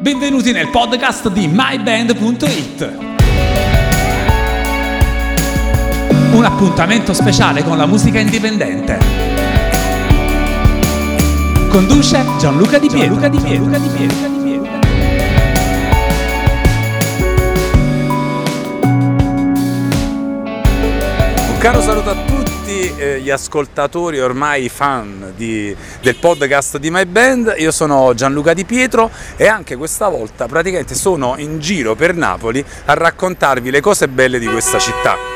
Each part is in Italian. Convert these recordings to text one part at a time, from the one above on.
Benvenuti nel podcast di myband.it. Un appuntamento speciale con la musica indipendente. Conduce Gianluca Di Pietro. Gianluca Di Pietro. Gianluca Di Pietro. Un caro saluto a tutti eh, gli ascoltatori ormai fan di- del podcast di My Band, io sono Gianluca Di Pietro e anche questa volta praticamente sono in giro per Napoli a raccontarvi le cose belle di questa città.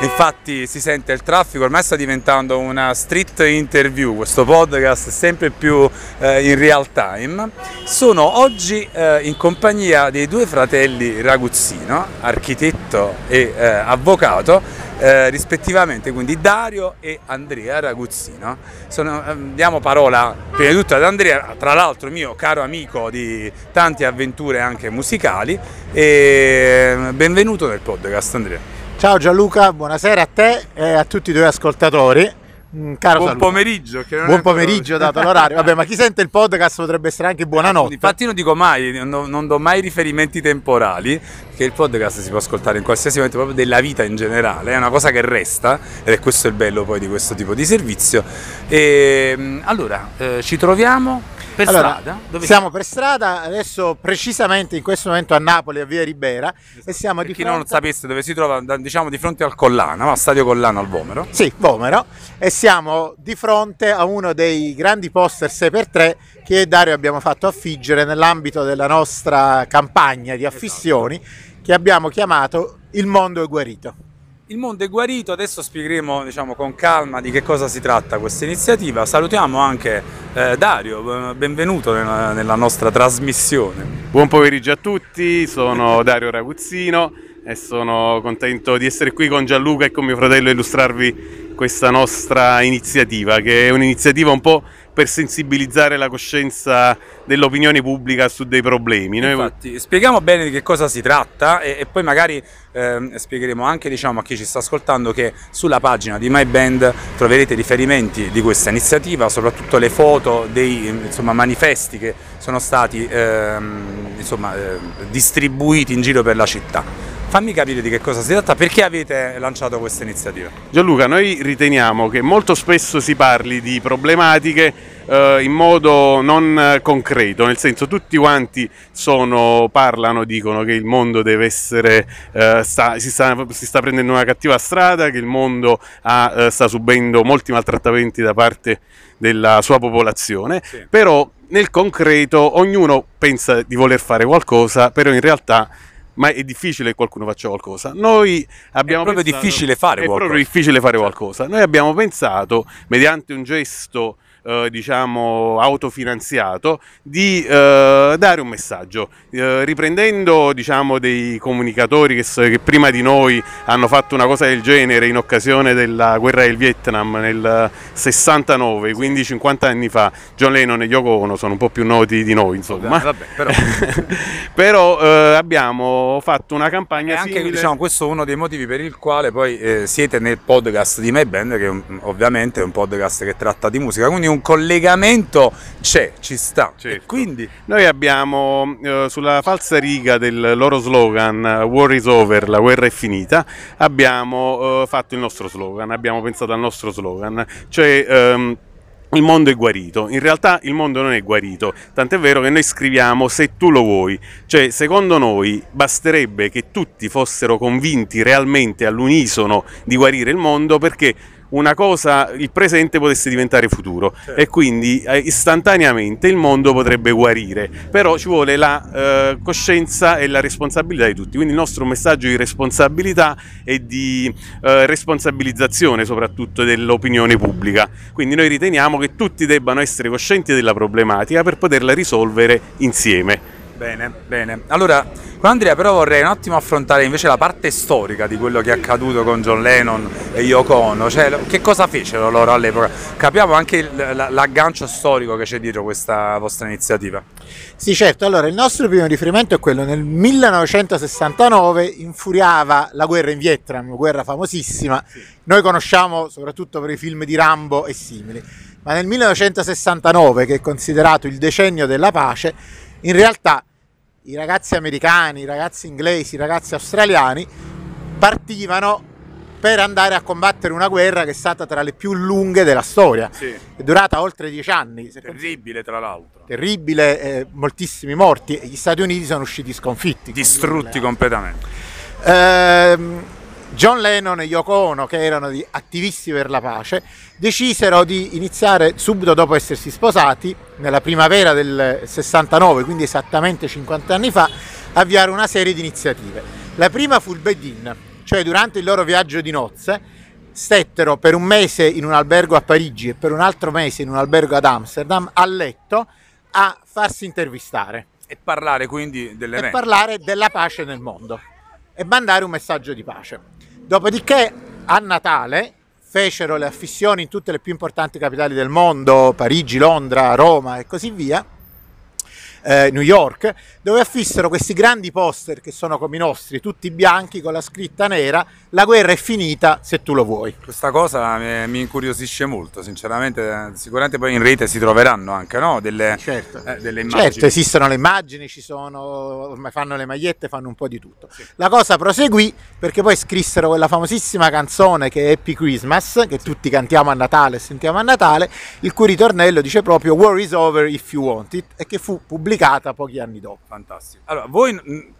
Infatti si sente il traffico, ormai sta diventando una street interview, questo podcast sempre più eh, in real time. Sono oggi eh, in compagnia dei due fratelli Raguzzino, architetto e eh, avvocato, eh, rispettivamente quindi Dario e Andrea Raguzzino. Sono- ehm, diamo parola prima di tutto ad Andrea, tra l'altro mio caro amico di tante avventure anche musicali e benvenuto nel podcast Andrea. Ciao Gianluca, buonasera a te e a tutti i tuoi ascoltatori. Mm, Caro Buon saluto. pomeriggio. Buon ancora- pomeriggio dato l'orario. Vabbè, ma chi sente il podcast potrebbe essere anche buonanotte. Infatti non dico mai, non, non do mai riferimenti temporali, che il podcast si può ascoltare in qualsiasi momento proprio della vita in generale, è una cosa che resta ed è questo il bello poi di questo tipo di servizio. E, mm, allora, eh, ci troviamo per Allora, strada? Dove siamo per strada, adesso precisamente in questo momento a Napoli, a Via Ribera, e siamo Per di chi fronte... non sapesse dove si trova, diciamo di fronte al Collana, no? Stadio Collana al Vomero. Sì, Vomero, e siamo di fronte a uno dei grandi poster 6x3 che io Dario abbiamo fatto affiggere nell'ambito della nostra campagna di affissioni che abbiamo chiamato Il mondo è guarito. Il mondo è guarito, adesso spiegheremo diciamo, con calma di che cosa si tratta questa iniziativa. Salutiamo anche eh, Dario, eh, benvenuto nella, nella nostra trasmissione. Buon pomeriggio a tutti, sono Dario Raguzzino e sono contento di essere qui con Gianluca e con mio fratello a illustrarvi questa nostra iniziativa, che è un'iniziativa un po' per sensibilizzare la coscienza dell'opinione pubblica su dei problemi. Noi- Infatti, spieghiamo bene di che cosa si tratta e, e poi magari ehm, spiegheremo anche diciamo, a chi ci sta ascoltando che sulla pagina di My Band troverete riferimenti di questa iniziativa, soprattutto le foto dei insomma, manifesti che sono stati ehm, insomma, eh, distribuiti in giro per la città. Fammi capire di che cosa si tratta, perché avete lanciato questa iniziativa? Gianluca, noi riteniamo che molto spesso si parli di problematiche eh, in modo non concreto, nel senso tutti quanti sono, parlano, dicono che il mondo deve essere, eh, sta- si, sta, si sta prendendo una cattiva strada, che il mondo ha, eh, sta subendo molti maltrattamenti da parte della sua popolazione, Sì. però nel concreto ognuno pensa di voler fare qualcosa, però in realtà ma è difficile che qualcuno faccia qualcosa. Noi abbiamo proprio pensato- difficile fare è qualcosa. proprio difficile fare qualcosa. Noi abbiamo pensato, mediante un gesto eh, diciamo autofinanziato, di eh, dare un messaggio, eh, riprendendo diciamo dei comunicatori che, che prima di noi hanno fatto una cosa del genere in occasione della guerra del Vietnam nel 69, quindi 50 anni fa. John Lennon e Yoko Ono sono un po' più noti di noi, insomma. Vabbè, però Però eh, abbiamo fatto una campagna anche simile. diciamo, questo è uno dei motivi per il quale poi eh, siete nel podcast di My Band, che ovviamente è un podcast che tratta di musica, quindi un collegamento c'è, ci sta. Certo. Quindi Noi abbiamo eh, sulla falsa riga del loro slogan War is over, la guerra è finita, abbiamo eh, fatto il nostro slogan, abbiamo pensato al nostro slogan, cioè ehm, il mondo è guarito. In realtà il mondo non è guarito, tant'è vero che noi scriviamo se tu lo vuoi. Cioè, secondo noi basterebbe che tutti fossero convinti realmente all'unisono di guarire il mondo perché una cosa, il presente potesse diventare futuro Certo. e quindi eh, istantaneamente il mondo potrebbe guarire, però ci vuole la eh, coscienza e la responsabilità di tutti, quindi il nostro messaggio di responsabilità e di eh, responsabilizzazione soprattutto dell'opinione pubblica, quindi noi riteniamo che tutti debbano essere coscienti della problematica per poterla risolvere insieme. Bene, bene. Allora, con Andrea però vorrei un attimo affrontare invece la parte storica di quello che è accaduto con John Lennon e Yoko Ono, cioè che cosa fecero loro all'epoca? Capiamo anche l'aggancio storico che c'è dietro questa vostra iniziativa. Sì, certo. Allora, il nostro primo riferimento è quello nel 1969 infuriava la guerra in Vietnam, una guerra famosissima. Noi conosciamo soprattutto per i film di Rambo e simili. Ma nel 1969, che è considerato il decennio della pace, in realtà i ragazzi americani, i ragazzi inglesi, i ragazzi australiani partivano per andare a combattere una guerra che è stata tra le più lunghe della storia, Sì. è durata oltre dieci anni, Terribile, tra l'altro. terribile, eh, moltissimi morti gli Stati Uniti sono usciti sconfitti. Distrutti completamente. Ehm, John Lennon e Yoko Ono, che erano attivisti per la pace, decisero di iniziare subito dopo essersi sposati, nella primavera del 69, quindi esattamente 50 anni fa, avviare una serie di iniziative. La prima fu il bed-in, cioè durante il loro viaggio di nozze stettero per un mese in un albergo a Parigi e per un altro mese in un albergo ad Amsterdam a letto a farsi intervistare E parlare quindi e dell'evento. parlare della pace nel mondo e mandare un messaggio di pace. Dopodiché a Natale fecero le affissioni in tutte le più importanti capitali del mondo, Parigi, Londra, Roma e così via, eh, New York, dove affissero questi grandi poster che sono come i nostri, tutti bianchi con la scritta nera, la guerra è finita se tu lo vuoi. Questa cosa mi, mi incuriosisce molto, sinceramente. Sicuramente poi in rete si troveranno anche no? delle, Certo. eh, delle immagini. Certo, esistono le immagini, ci sono, fanno le magliette, fanno un po' di tutto. La cosa proseguì perché poi scrissero quella famosissima canzone che è Happy Christmas, che tutti cantiamo a Natale e sentiamo a Natale, il cui ritornello dice proprio War is over if you want it e che fu pubblicata pochi anni dopo. Fantastico. Allora, voi...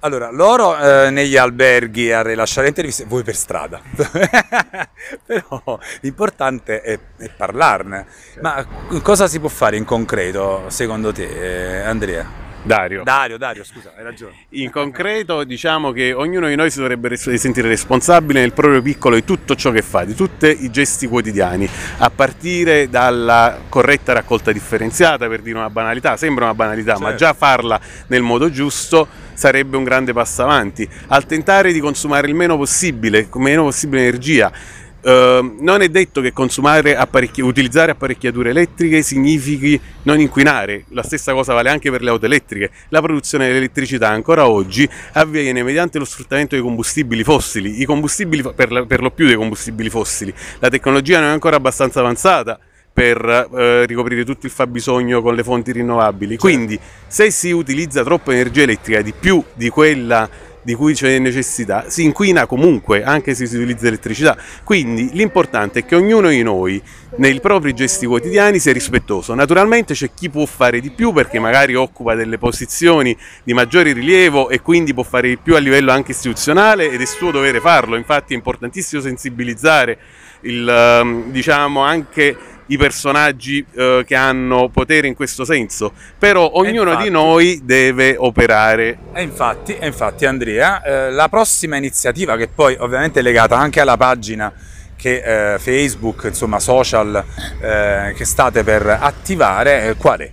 Allora, loro eh, negli alberghi a rilasciare interviste, voi per strada. Però l'importante è, è parlarne. Ma cosa si può fare in concreto, secondo te, eh, Andrea? Dario. Dario, Dario, scusa, hai ragione. In concreto diciamo che ognuno di noi si dovrebbe sentire responsabile nel proprio piccolo di tutto ciò che fa, di tutti i gesti quotidiani, a partire dalla corretta raccolta differenziata, per dire una banalità, sembra una banalità, ma Certo. già farla nel modo giusto sarebbe un grande passo avanti, al tentare di consumare il meno possibile, meno possibile energia. Eh, non è detto che consumare apparecchi- utilizzare apparecchiature elettriche significhi non inquinare, la stessa cosa vale anche per le auto elettriche. La produzione dell'elettricità ancora oggi avviene mediante lo sfruttamento dei combustibili fossili, i combustibili fo- per, la- per lo più dei combustibili fossili. La tecnologia non è ancora abbastanza avanzata per eh, ricoprire tutto il fabbisogno con le fonti rinnovabili. Quindi, se si utilizza troppa energia elettrica di più di quella di cui c'è necessità, si inquina comunque anche se si utilizza elettricità. Quindi l'importante è che ognuno di noi nei propri gesti quotidiani sia rispettoso. Naturalmente c'è chi può fare di più perché magari occupa delle posizioni di maggiore rilievo e quindi può fare di più a livello anche istituzionale ed è suo dovere farlo. Infatti è importantissimo sensibilizzare il, ehm, diciamo anche i personaggi eh, che hanno potere in questo senso, però ognuno infatti- di noi deve operare E infatti, e infatti Andrea, eh, la prossima iniziativa che poi ovviamente è legata anche alla pagina che eh, Facebook, insomma social eh, che state per attivare, eh, qual è?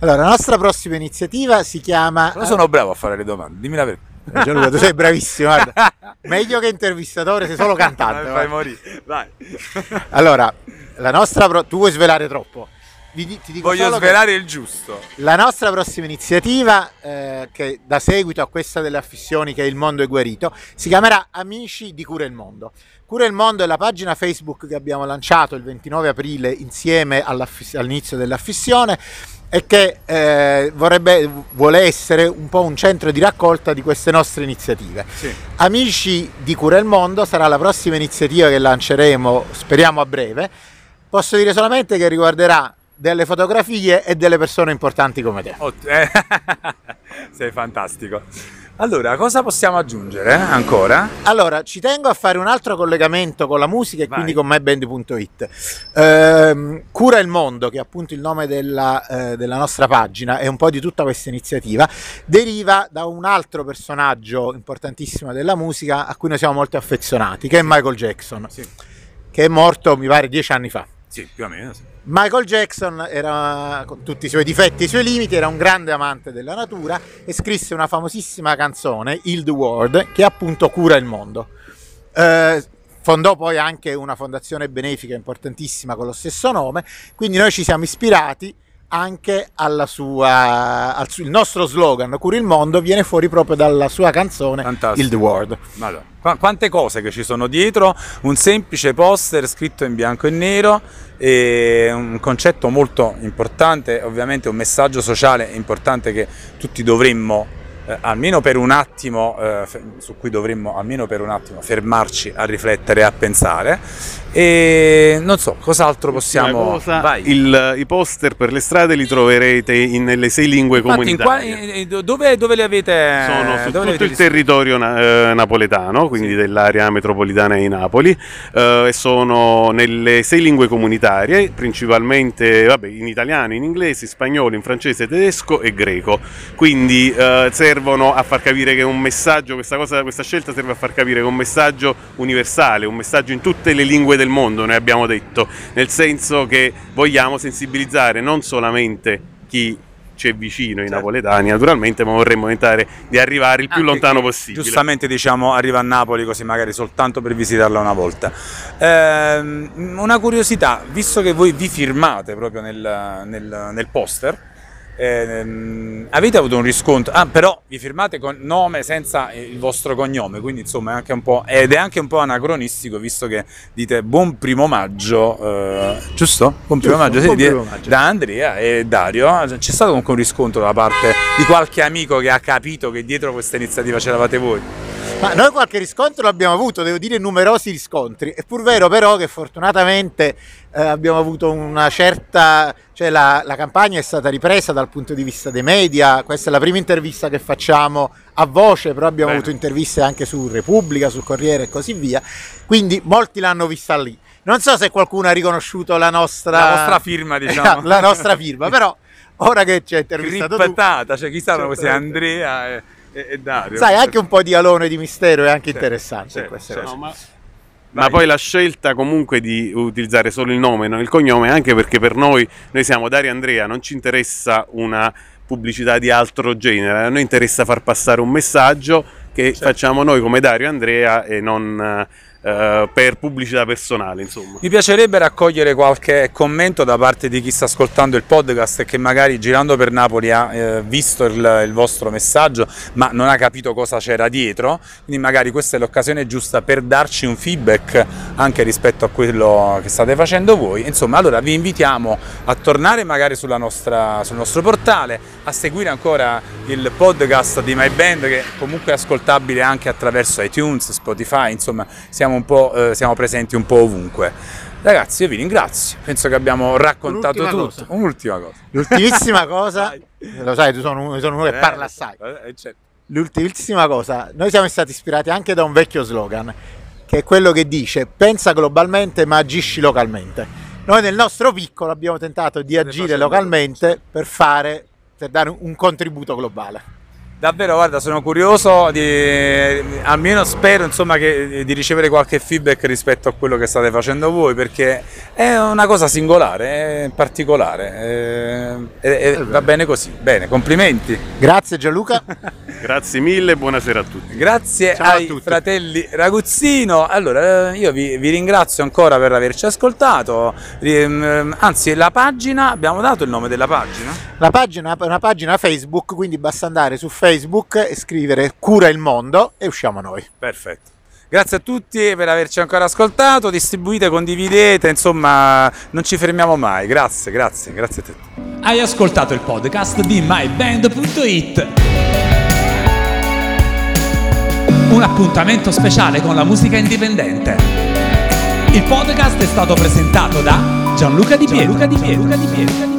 Allora, la nostra prossima iniziativa si chiama... Non sono bravo a fare le domande, dimmi la verità. Gianluca, tu sei bravissimo, guarda. Meglio che intervistatore, sei solo cantante. Fai morire, vai. Allora, la nostra pro- tu vuoi svelare troppo? Ti dico Voglio svelare il giusto. la nostra prossima iniziativa, eh, che dà seguito a questa delle affissioni che è Il Mondo è Guarito, si chiamerà Amici di Cura il Mondo. Cura il Mondo è la pagina Facebook che abbiamo lanciato il 29 aprile insieme all'inizio dell'affissione e che eh, vorrebbe, vuole essere un po' un centro di raccolta di queste nostre iniziative. Sì. Amici di Cura il Mondo sarà la prossima iniziativa che lanceremo, speriamo a breve. Posso dire solamente che riguarderà delle fotografie e delle persone importanti come te. Ott- eh, Sei fantastico. Allora, cosa possiamo aggiungere eh, ancora? Allora, ci tengo a fare un altro collegamento con la musica e Vai. quindi con myband.it. Ehm, Cura il mondo, che è appunto il nome della, eh, della nostra pagina e un po' di tutta questa iniziativa, deriva da un altro personaggio importantissimo della musica a cui noi siamo molto affezionati, che è Michael Jackson, Sì. che è morto, mi pare, dieci anni fa. Sì, più o meno. Sì. Michael Jackson era, con tutti i suoi difetti e i suoi limiti, era un grande amante della natura e scrisse una famosissima canzone, Heal the World, che appunto cura il mondo. Eh, fondò poi anche una fondazione benefica importantissima con lo stesso nome, quindi noi ci siamo ispirati anche alla sua, al il nostro slogan Curi il mondo viene fuori proprio dalla sua canzone Fantastico. Il The World. Qua- Quante cose che ci sono dietro, un semplice poster scritto in bianco e nero e un concetto molto importante, ovviamente un messaggio sociale importante che tutti dovremmo eh, almeno per un attimo eh, su cui dovremmo almeno per un attimo fermarci a riflettere e a pensare e non so cos'altro possiamo cosa, Vai. il- I poster per le strade li troverete in- nelle sei lingue qua- comunitarie. eh, dove, dove li avete Sono dove su tutto avete il territorio na- eh, napoletano, quindi Sì. dell'area metropolitana di Napoli, eh, e sono nelle sei lingue comunitarie, principalmente vabbè, in italiano, in inglese, in spagnolo, in francese, tedesco e greco. Quindi eh, servono a far capire che un messaggio, questa, cosa, questa scelta serve a far capire che è un messaggio universale, un messaggio in tutte le lingue del mondo, noi abbiamo detto, nel senso che vogliamo sensibilizzare non solamente chi ci è vicino, i Certo. napoletani naturalmente, ma vorremmo tentare di arrivare il più Anche lontano possibile. Giustamente diciamo arriva a Napoli così magari soltanto per visitarla una volta. Ehm, una curiosità, visto che voi vi firmate proprio nel, nel- nel poster, ehm, avete avuto un riscontro, ah però vi firmate con nome senza il vostro cognome, quindi insomma è anche un po', ed è anche un po' anacronistico visto che dite buon primo maggio, eh, giusto? Buon primo maggio, sì, buon di- primo maggio. da Andrea e Dario, c'è stato comunque un riscontro da parte di qualche amico che ha capito che dietro questa iniziativa c'eravate voi. Ma noi qualche riscontro l'abbiamo avuto, devo dire numerosi riscontri. È pur vero però che fortunatamente eh, abbiamo avuto una certa, cioè la, la campagna è stata ripresa dal punto di vista dei media, questa è la prima intervista che facciamo a voce, però abbiamo Bene. avuto interviste anche su Repubblica, sul Corriere e così via, quindi molti l'hanno vista lì. Non so se qualcuno ha riconosciuto la nostra, La vostra firma, diciamo. la nostra firma, però ora che ci hai intervistato tu, Grippatata, cioè chi sanno Certamente. se Andrea e, e- e Dario. sai anche un po' di alone di mistero è anche Certo, interessante in certo, queste certo. cose. No, ma, Vai. ma poi la scelta comunque di utilizzare solo il nome, non il cognome, anche perché per noi, noi siamo Dario e Andrea, non ci interessa una pubblicità di altro genere, a noi interessa far passare un messaggio che Certo. facciamo noi come Dario e Andrea e non eh, per pubblicità personale, insomma. Mi piacerebbe raccogliere qualche commento da parte di chi sta ascoltando il podcast e che magari girando per Napoli ha eh, visto il, il vostro messaggio ma non ha capito cosa c'era dietro, quindi magari questa è l'occasione giusta per darci un feedback anche rispetto a quello che state facendo voi. Insomma, allora vi invitiamo a tornare magari nostra, sul nostro portale, a seguire ancora il podcast di My Band che comunque è ascoltabile anche attraverso iTunes, Spotify, insomma siamo, un po', eh, siamo presenti un po' ovunque. Ragazzi, io vi ringrazio, penso che abbiamo raccontato Un'ultima tutto. cosa. Un'ultima cosa. L'ultimissima cosa, lo sai, tu sono uno, sono uno che Eh, parla assai. eh, certo. L'ultimissima cosa, noi siamo stati ispirati anche da un vecchio slogan, che è quello che dice pensa globalmente ma agisci localmente. Noi nel nostro piccolo abbiamo tentato di agire localmente per fare, per dare un contributo globale. Davvero, guarda, sono curioso di, almeno spero insomma che, di ricevere qualche feedback rispetto a quello che state facendo voi perché è una cosa singolare, è particolare eh, e- e va bene così. Bene, complimenti. Grazie Gianluca. Grazie mille e buonasera a tutti. Grazie Ciao a ai tutti. fratelli Raguzzino. Allora, eh, io vi, vi ringrazio ancora per averci ascoltato. Ehm, Anzi, la pagina, abbiamo dato il nome della pagina? La pagina è una pagina Facebook, quindi basta andare su Facebook e scrivere Cura il mondo e usciamo noi. Perfetto. Grazie a tutti per averci ancora ascoltato, distribuite, condividete, insomma non ci fermiamo mai. Grazie, grazie, grazie a tutti. Hai ascoltato il podcast di myband.it. Un appuntamento speciale con la musica indipendente. Il podcast è stato presentato da Gianluca Di Pietro. Gianluca Di Pietro.